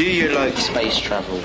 Do you like space travel?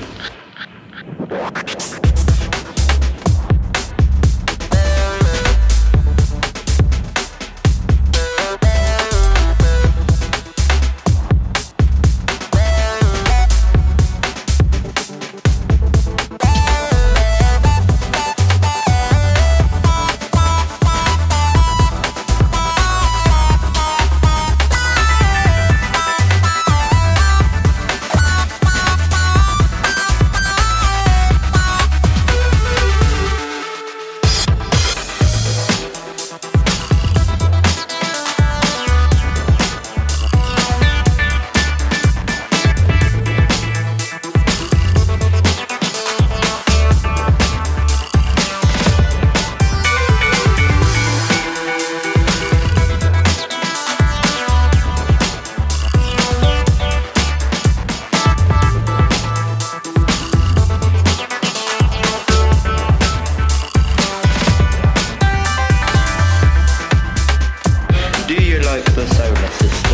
bespoke persona system.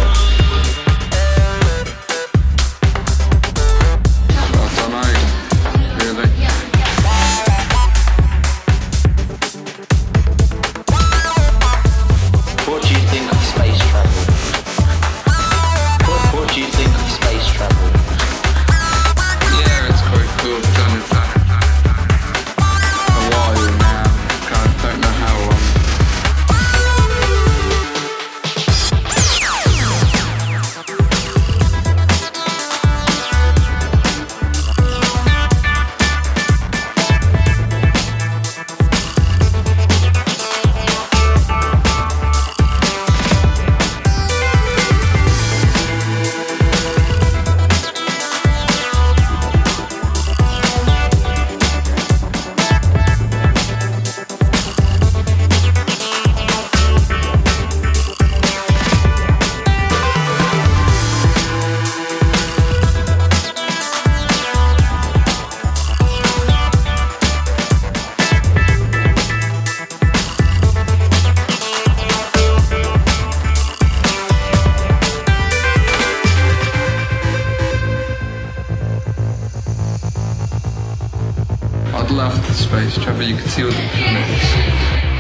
left space, Trevor. You can see all the. planets.